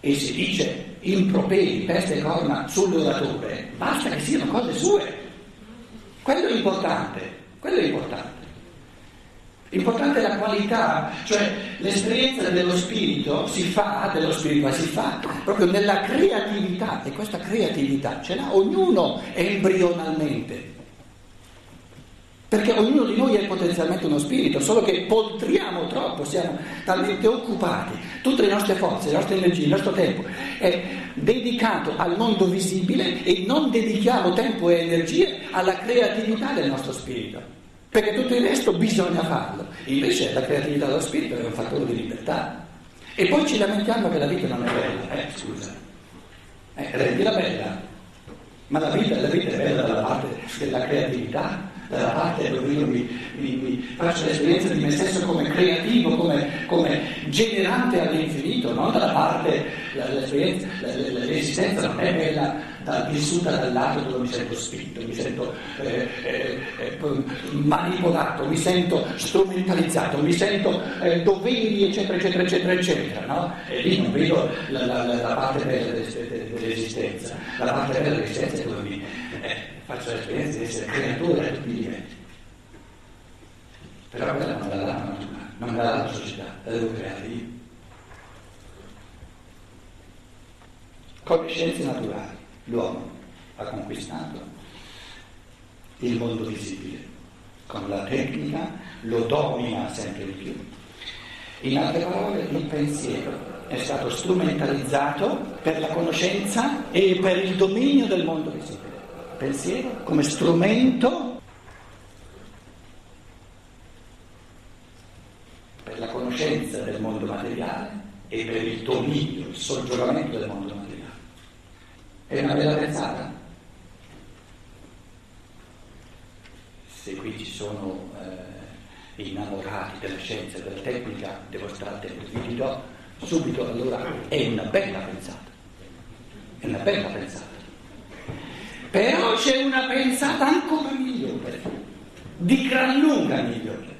e si dice improperi, peste e corna sull'oratore, basta che siano cose sue. Quello è importante, quello è importante. Importante è la qualità, cioè l'esperienza dello spirito si fa, dello spirito, ma si fa proprio nella creatività e questa creatività ce l'ha ognuno embrionalmente. Perché ognuno di noi è potenzialmente uno spirito, solo che poltriamo troppo, siamo talmente occupati, tutte le nostre forze, le nostre energie, il nostro tempo è dedicato al mondo visibile e non dedichiamo tempo e energie alla creatività del nostro spirito. Perché tutto il resto bisogna farlo. Invece la creatività dello spirito è un fattore di libertà. E poi ci lamentiamo che la vita non è bella. Eh, scusa. Eh, rendila bella. Ma la vita, la vita è bella dalla parte della creatività, dalla parte dove io mi, mi, mi faccio l'esperienza di me stesso come creativo, come, come generante all'infinito, non dalla parte, l'esistenza non è bella da, vissuta dal lato dove mi sento spinto, mi sento eh, eh, eh manipolato, mi sento strumentalizzato, mi sento eh, doveri, eccetera, eccetera, eccetera, eccetera. No? E lì non vedo la, la, la parte bella dell'esistenza, la parte bella dell'esistenza è dove mi faccio l'esperienza di essere creatore a tutti i livelli. Però quella non la dà la natura, non la dà la società, la devo creare io. Come scienze naturali, l'uomo ha conquistato il mondo visibile. Con la tecnica lo domina sempre di più. In altre parole, il pensiero è stato strumentalizzato per la conoscenza e per il dominio del mondo visibile pensiero come strumento per la conoscenza del mondo materiale e per il dominio, il soggiogamento del mondo materiale. È una bella pensata? Se qui ci sono eh, innamorati della scienza e della tecnica, devo stare attento, vi dirò subito allora è una bella pensata, è una bella pensata. C'è una pensata ancora migliore, di gran lunga migliore.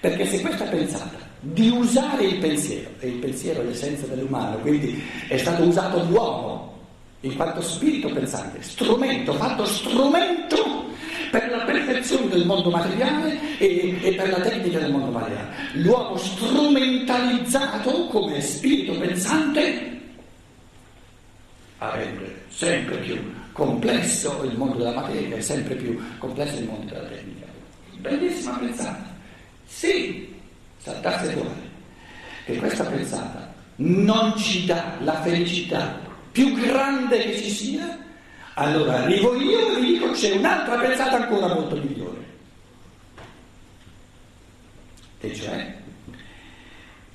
Perché se questa pensata di usare il pensiero, e il pensiero è l'essenza dell'umano, quindi è stato usato l'uomo in quanto spirito pensante, strumento, fatto strumento per la perfezione del mondo materiale e, e, per la tecnica del mondo materiale. L'uomo strumentalizzato come spirito pensante a rendere sempre più complesso il mondo della materia e sempre più complesso il mondo della tecnica. Bellissima pensata. Sì, saltasse fuori che questa pensata non ci dà la felicità più grande che ci sia, allora arrivo io e vi dico c'è un'altra pensata ancora molto migliore. E cioè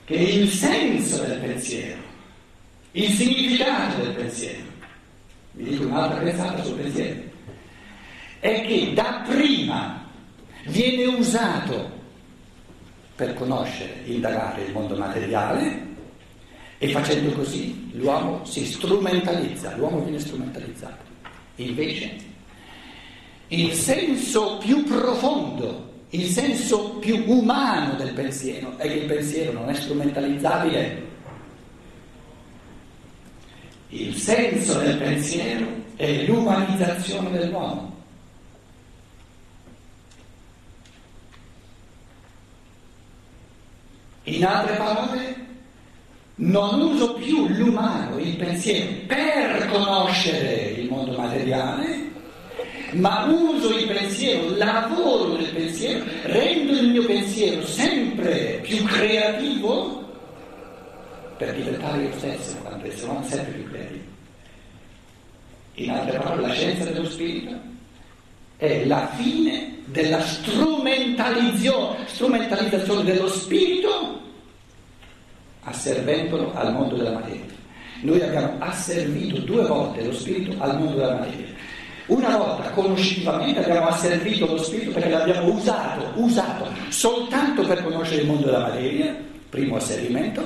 che il senso del pensiero il significato del pensiero. Vi dico un'altra pensata sul pensiero. È che dapprima viene usato per conoscere, indagare il mondo materiale e facendo così l'uomo si strumentalizza, l'uomo viene strumentalizzato. Invece il senso più profondo, il senso più umano del pensiero è che il pensiero non è strumentalizzabile il senso del pensiero è l'umanizzazione dell'uomo. In altre parole, non uso più l'umano, il pensiero, per conoscere il mondo materiale, ma uso il pensiero, lavoro nel pensiero, rendo il mio pensiero sempre più creativo per diventare io stesso, quando sono sempre più creativo. In altre parole, la scienza dello spirito è la fine della strumentalizzazione dello spirito asservendolo al mondo della materia. Noi abbiamo asservito due volte lo spirito al mondo della materia. Una volta conoscitivamente abbiamo asservito lo spirito perché l'abbiamo usato, usato soltanto per conoscere il mondo della materia, primo asservimento,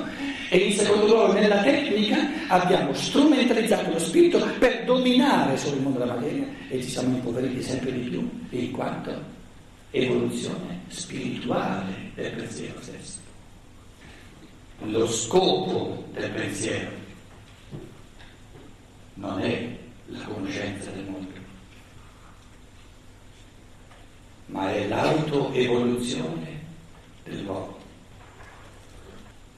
e in secondo luogo nella tecnica abbiamo strumentalizzato lo spirito per dominare sul mondo della materia e ci siamo impoveriti sempre di più in quanto evoluzione spirituale del pensiero stesso. lo scopo del pensiero non è la conoscenza del mondo, ma è l'autoevoluzione dell'uomo,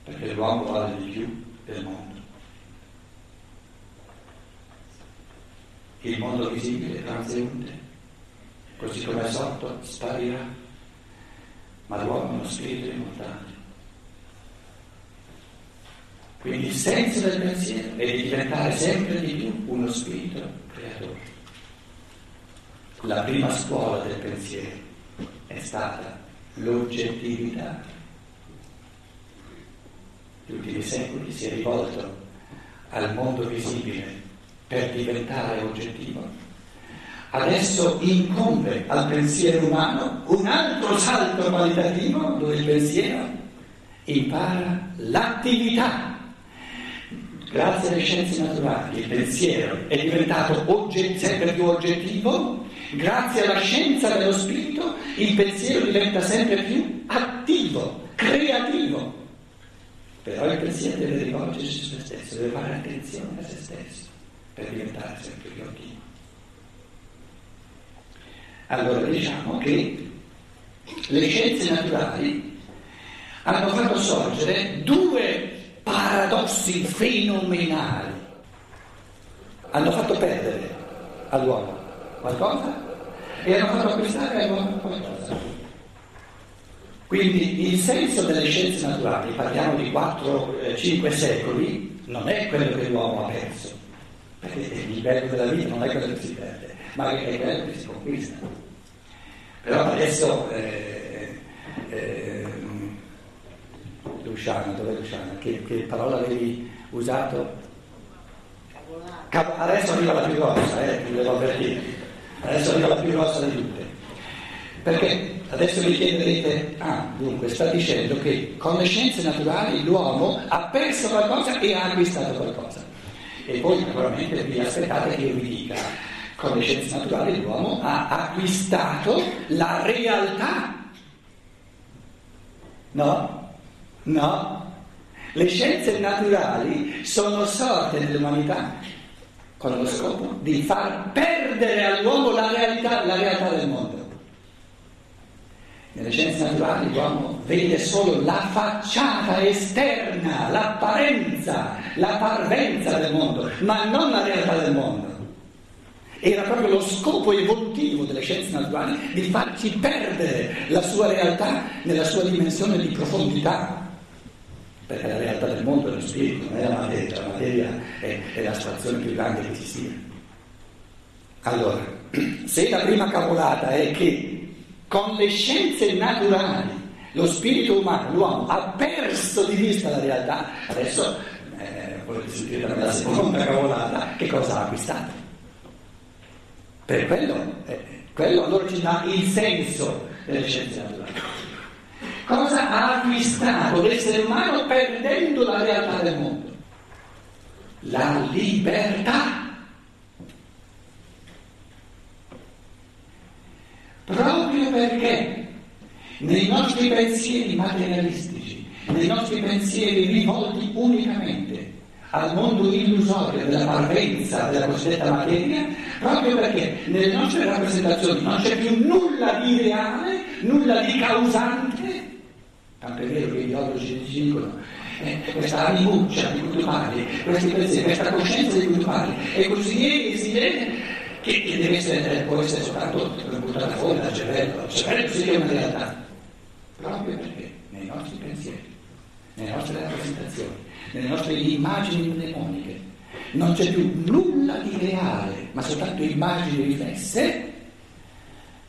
perché l'uomo vale di più del mondo. Il mondo visibile transeunte, così come è sotto sparirà, ma l'uomo è uno spirito immortale. Quindi il senso del pensiero è di diventare sempre di più uno spirito creatore. La prima scuola del pensiero è stata l'oggettività. Negli ultimi secoli si è rivolto al mondo visibile per diventare oggettivo. Adesso incombe al pensiero umano un altro salto qualitativo dove il pensiero impara l'attività Grazie alle scienze naturali il pensiero è diventato ogget- sempre più oggettivo, grazie alla scienza dello spirito il pensiero diventa sempre più attivo, creativo. Però il pensiero deve rivolgersi su se stesso, deve fare attenzione a se stesso per diventare sempre più attivo. Allora diciamo che le scienze naturali hanno fatto sorgere due paradossi fenomenali hanno fatto perdere all'uomo qualcosa e hanno fatto acquistare all'uomo qualcosa. Quindi il senso delle scienze naturali, parliamo di 4-5 secoli, non è quello che l'uomo ha perso, perché il bello della vita non è quello che si perde, ma è quello che si conquista. Però adesso eh, eh, Luciano, dove è Luciano? Che, che parola avevi usato? Adesso arriva la più grossa, eh, devo avvertire. Adesso arriva la più grossa di tutte. Perché adesso vi chiederete, ah, dunque sta dicendo che con le scienze naturali l'uomo ha perso qualcosa e ha acquistato qualcosa. E poi naturalmente vi aspettate che io vi dica, con le scienze naturali l'uomo ha acquistato la realtà. No? No, le scienze naturali sono sorte nell'umanità con lo scopo di far perdere all'uomo la realtà, la realtà del mondo. Nelle scienze naturali l'uomo vede solo la facciata esterna, l'apparenza, la parvenza del mondo, ma non la realtà del mondo. Era proprio lo scopo evolutivo delle scienze naturali di farci perdere la sua realtà nella sua dimensione di profondità perché la realtà del mondo è lo spirito, non è la materia, la materia è, è l'astrazione più grande che ci sia. Allora, se la prima cavolata è che con le scienze naturali lo spirito umano, l'uomo, ha perso di vista la realtà, adesso eh, volete sentire la seconda cavolata, che cosa ha acquistato? Per quello, eh, quello allora ci dà il senso delle scienze naturali. Cosa ha acquistato l'essere umano perdendo la realtà del mondo? La libertà. Proprio perché nei nostri pensieri materialistici, nei nostri pensieri rivolti unicamente al mondo illusorio della parvenza della cosiddetta materia, proprio perché nelle nostre rappresentazioni non c'è più nulla di reale, nulla di causante, tanto è vero che gli ideologi ci dicono eh, questa animuccia di cui tu parli, questi pensieri, questa coscienza di cui tu parli, è così esigente che, che deve essere, può essere soltanto buttata fuori dal cervello, il cervello è una realtà, proprio perché nei nostri pensieri, nelle nostre rappresentazioni, nelle nostre immagini mnemoniche, non c'è più nulla di reale, ma soltanto immagini riflesse,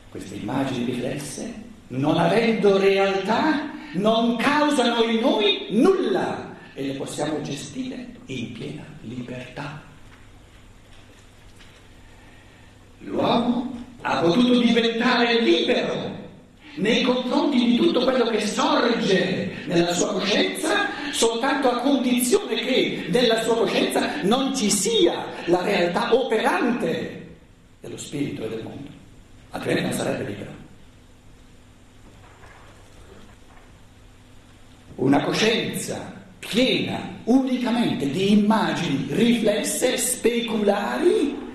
queste immagini riflesse, non avendo realtà, non causano in noi nulla e le possiamo gestire in piena libertà. L'uomo ha potuto diventare libero nei confronti di tutto quello che sorge nella sua coscienza, soltanto a condizione che nella sua coscienza non ci sia la realtà operante dello spirito e del mondo, altrimenti non sarebbe libero. Una coscienza piena unicamente di immagini riflesse, speculari,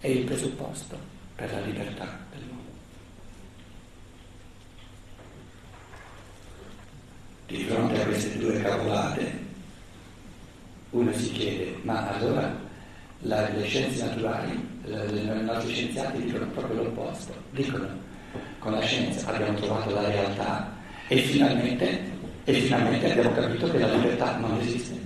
è il presupposto per la libertà del mondo. Di fronte a queste due cavolate, uno si chiede, ma allora la, le scienze naturali, i nostri scienziati dicono proprio l'opposto, dicono con la scienza abbiamo trovato la realtà e finalmente, e finalmente abbiamo capito che la libertà non esiste.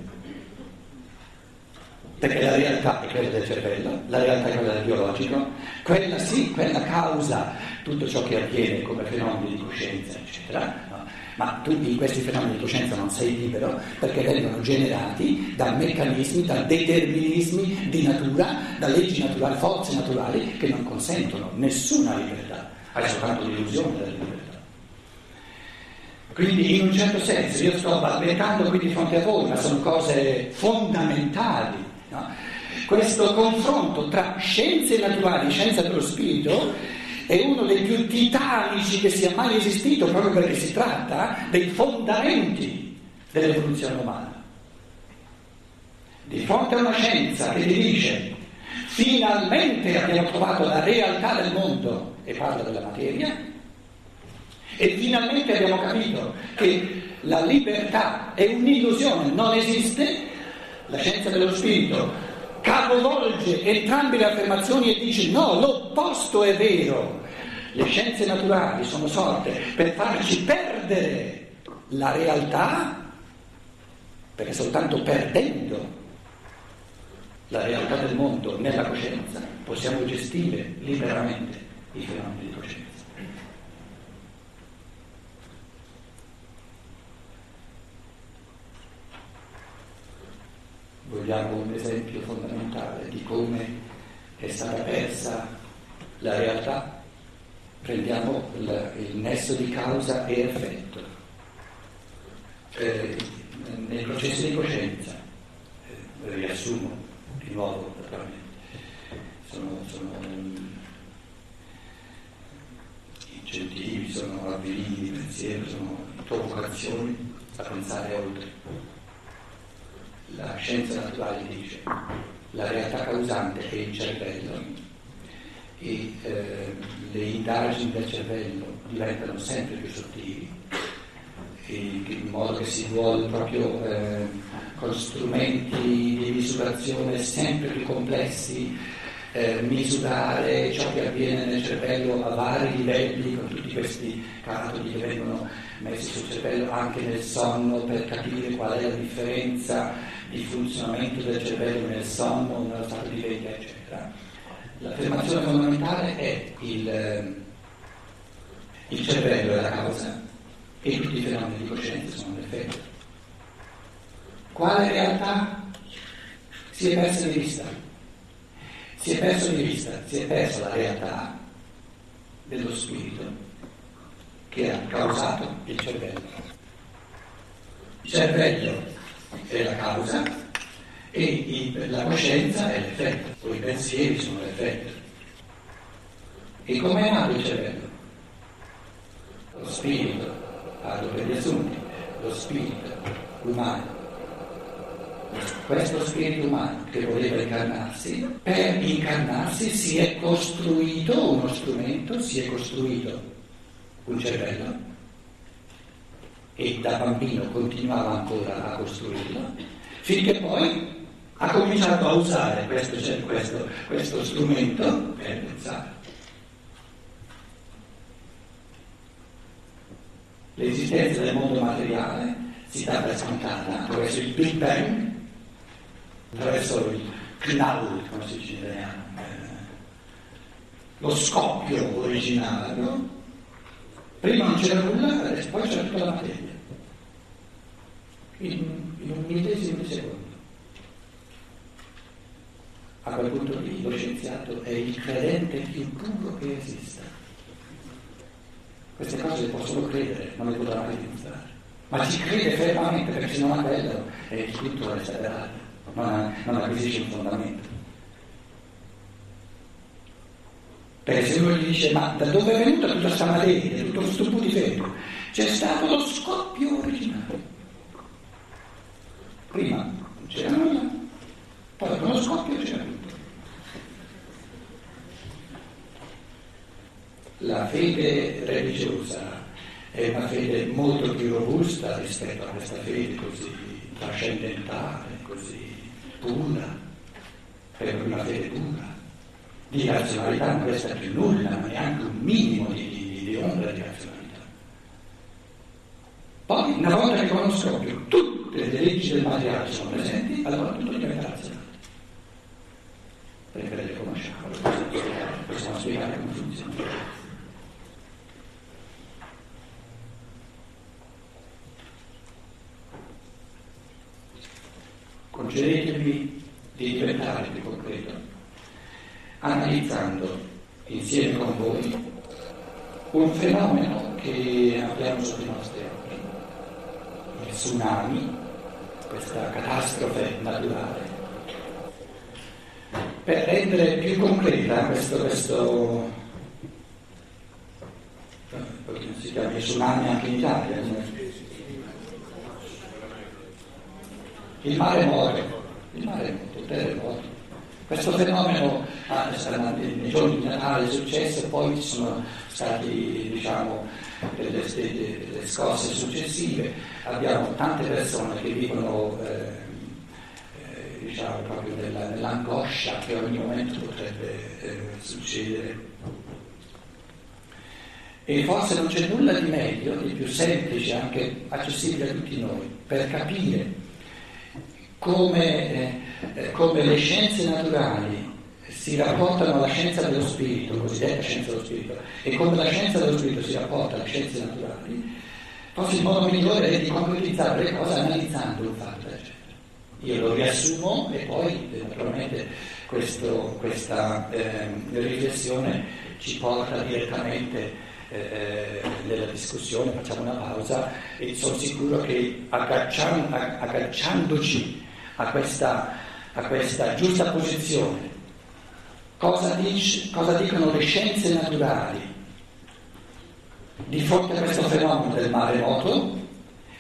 Perché la realtà è quella del cervello, la realtà è quella del biologico, quella sì, quella causa tutto ciò che avviene come fenomeni di coscienza, eccetera, ma tu in questi fenomeni di coscienza non sei libero perché vengono generati da meccanismi, da determinismi di natura, da leggi naturali, forze naturali che non consentono nessuna libertà, hai soltanto l'illusione della libertà. Quindi in un certo senso io sto balbettando qui di fronte a voi, ma sono cose fondamentali. No? Questo confronto tra scienze naturali e scienza dello spirito è uno dei più titanici che sia mai esistito proprio perché si tratta dei fondamenti dell'evoluzione umana. Di fronte a una scienza che ti dice finalmente abbiamo trovato la realtà del mondo e parla della materia e finalmente abbiamo capito che la libertà è un'illusione, non esiste, la scienza dello spirito capovolge entrambe le affermazioni e dice no, l'opposto è vero. Le scienze naturali sono sorte per farci perdere la realtà, perché soltanto perdendo la realtà del mondo nella coscienza possiamo gestire liberamente i fenomeni di coscienza. Vogliamo un esempio fondamentale di come è stata persa la realtà prendiamo il, il nesso di causa e effetto. Eh, nei processi di coscienza, eh, riassumo di nuovo naturalmente, sono, sono incentivi, sono avvenimenti di pensiero, sono provocazioni a pensare oltre. La scienza naturale dice la realtà causante è il cervello. E eh, le indagini del cervello diventano sempre più sottili, in modo che si vuole proprio eh, con strumenti di misurazione sempre più complessi eh, misurare ciò che avviene nel cervello a vari livelli, con tutti questi calcoli che vengono messi sul cervello anche nel sonno per capire qual è la differenza di funzionamento del cervello nel sonno, nello stato di veglia, eccetera L'affermazione fondamentale è il, eh, il cervello è la causa e tutti i fenomeni di coscienza sono l'effetto. Quale realtà si è persa di vista? Si è perso di vista, si è persa la realtà dello spirito che ha causato il cervello. Il cervello è la causa e il, la coscienza è l'effetto, o i pensieri sono l'effetto. E come è nato il cervello? Lo spirito, parlo per gli assunti, lo spirito umano. Questo spirito umano che voleva incarnarsi, per incarnarsi si è costruito uno strumento, si è costruito un cervello e da bambino continuava ancora a costruirlo, finché poi ha cominciato a usare questo, cioè questo, questo strumento per pensare. L'esistenza del mondo materiale si dà per scontata attraverso il Big Bang, attraverso il knall, come si dice in italiano, eh, lo scoppio originale, no? Prima non c'era nulla, adesso poi c'è tutta la materia. In, in un millesimo di secondo a quel punto lì lo è il credente più puro che esista. Queste cose le può solo credere, non le potrà mai dimostrare. Ma ci crede fermamente perché se non ha quello è per aria, non, non acquisisce un fondamento. Perché se uno gli dice ma da dove è venuta tutta questa materia, tutto questo putiferio? C'è stato lo scoppio originale. Prima non c'era nulla, poi con lo scoppio c'era tutto. La fede religiosa è una fede molto più robusta rispetto a questa fede così trascendentale, così pura, è una fede pura. Di razionalità non resta più nulla, ma neanche un minimo di, di, di ombra di razionalità. Poi, una volta che conosco più tutte le leggi del materiale sono presenti, allora tutto diventa razionale. Perché le conosciamo, possiamo spiegare come funziona. concedetemi di diventare più concreto, analizzando insieme con voi un fenomeno che abbiamo sotto i nostri occhi, il tsunami, questa catastrofe naturale. Per rendere più concreta questo, questo si chiama tsunami anche in Italia, il mare muore, il mare muore, il terremoto. Questo fenomeno ah, nei giorni di Natale è successo, poi ci sono stati diciamo, delle, delle, scosse successive, abbiamo tante persone che vivono eh, eh, diciamo, proprio nella, nell'angoscia che ogni momento potrebbe eh, succedere. E forse non c'è nulla di meglio, di più semplice, anche accessibile a tutti noi, per capire come, eh, eh, come le scienze naturali si rapportano alla scienza dello spirito, cosiddetta scienza dello spirito, e come la scienza dello spirito si rapporta alle scienze naturali, forse il modo migliore è di concretizzare le cose analizzando un fatto genere. Io lo riassumo e poi naturalmente questo, questa eh, riflessione ci porta direttamente eh, nella discussione, facciamo una pausa e sono sicuro che agganciandoci a questa, a questa giusta posizione. Cosa, dice, cosa dicono le scienze naturali di fronte a questo fenomeno del maremoto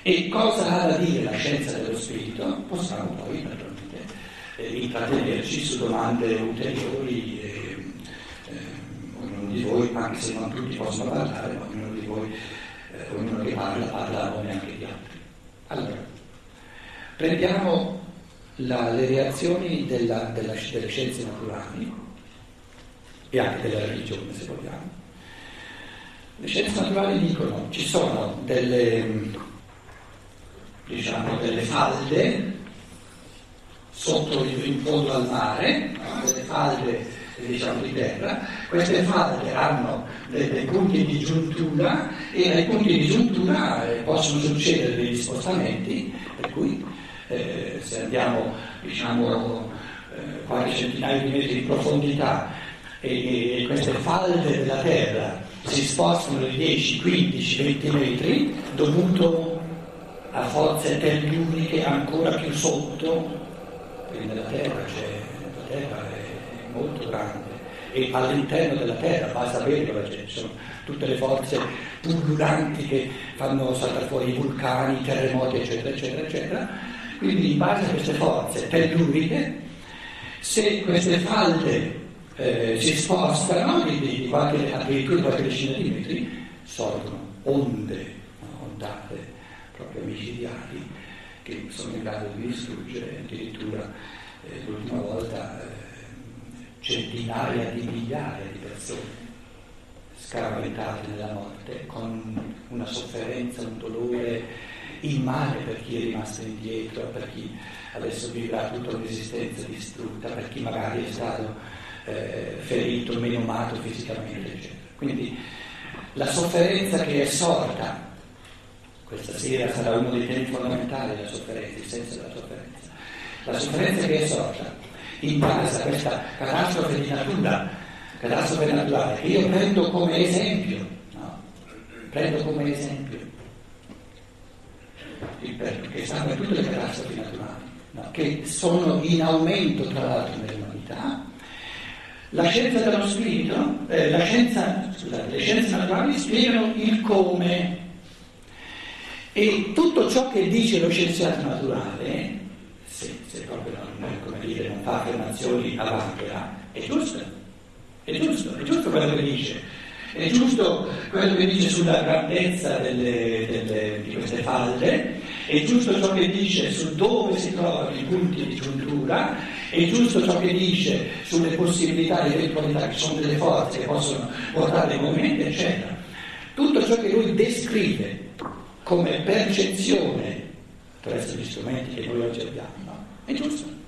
e cosa ha da dire la scienza dello spirito, possiamo poi naturalmente eh, intrattenerci su domande ulteriori. Eh, eh, ognuno di voi, anche se non tutti possono parlare, ma ognuno di voi, eh, ognuno che parla, parla a nome anche di altri. Allora, prendiamo la, le reazioni della, della, delle scienze naturali e anche della religione, se vogliamo. Le scienze naturali dicono ci sono delle, diciamo, delle falde sotto in fondo al mare, delle falde diciamo, di terra, queste falde hanno dei, dei, punti di giuntura e ai punti di giuntura eh, possono succedere degli spostamenti, per cui eh, se andiamo diciamo, eh, qualche centinaio di metri di profondità e, queste falde della terra si spostano di 10, 15, 20 metri dovuto a forze telluriche ancora più sotto, perché nella terra, la terra è molto grande e all'interno della terra, basta vederlo, ci sono tutte le forze pullulanti che fanno saltare fuori i vulcani, i terremoti, eccetera, eccetera, eccetera. Quindi in base a queste forze telluriche, se queste falde eh, si spostano di, di qualche, addirittura qualche decina di metri, sorgono onde, ondate proprio micidiali che sono in grado di distruggere. Addirittura eh, l'ultima volta eh, centinaia di migliaia di persone scaraventate nella morte con una sofferenza, un dolore il male per chi è rimasto indietro, per chi adesso vivrà tutta un'esistenza distrutta, per chi magari è stato eh, ferito, menomato fisicamente, eccetera. Quindi la sofferenza che è sorta, questa sera sarà uno dei temi fondamentali della sofferenza, il senso della sofferenza, la sofferenza che è sorta in base a questa catastrofe di natura, catastrofe naturale, che io prendo come esempio, no? prendo come esempio che stanno in tutte le catastrofi naturali, no? che sono in aumento tra l'altro nell'umanità. La scienza dello spirito, eh, la scienza, scusate, le scienze naturali spiegano il come e tutto ciò che dice lo scienziato naturale se, se proprio non, come dire, non fa affermazioni a vanvera, è giusto, è giusto, è giusto quello che dice. È giusto quello che dice sulla grandezza delle, delle, di queste falde, è giusto ciò che dice su dove si trovano i punti di giuntura, è giusto ciò che dice sulle possibilità e eventualità che sono delle forze che possono portare ai movimenti, eccetera. Tutto ciò che lui descrive come percezione attraverso gli strumenti che noi oggi abbiamo, no? è giusto.